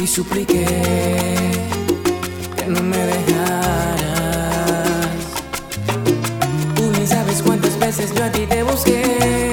y supliqué que no me dejaras. Tú ni sabes cuántas veces yo a ti te busqué.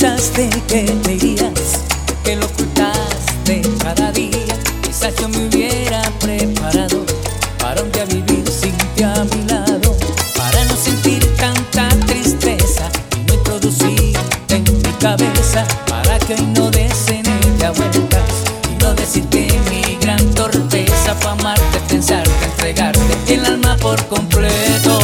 pensaste que te irías, que lo ocultaste cada día. Quizás yo me hubiera preparado para un día vivir sin ti a mi lado, para no sentir tanta tristeza y no introducirte en mi cabeza, para que hoy no desen ella vueltas y no decirte mi gran torpeza para amarte, pensarte, entregarte el alma por completo.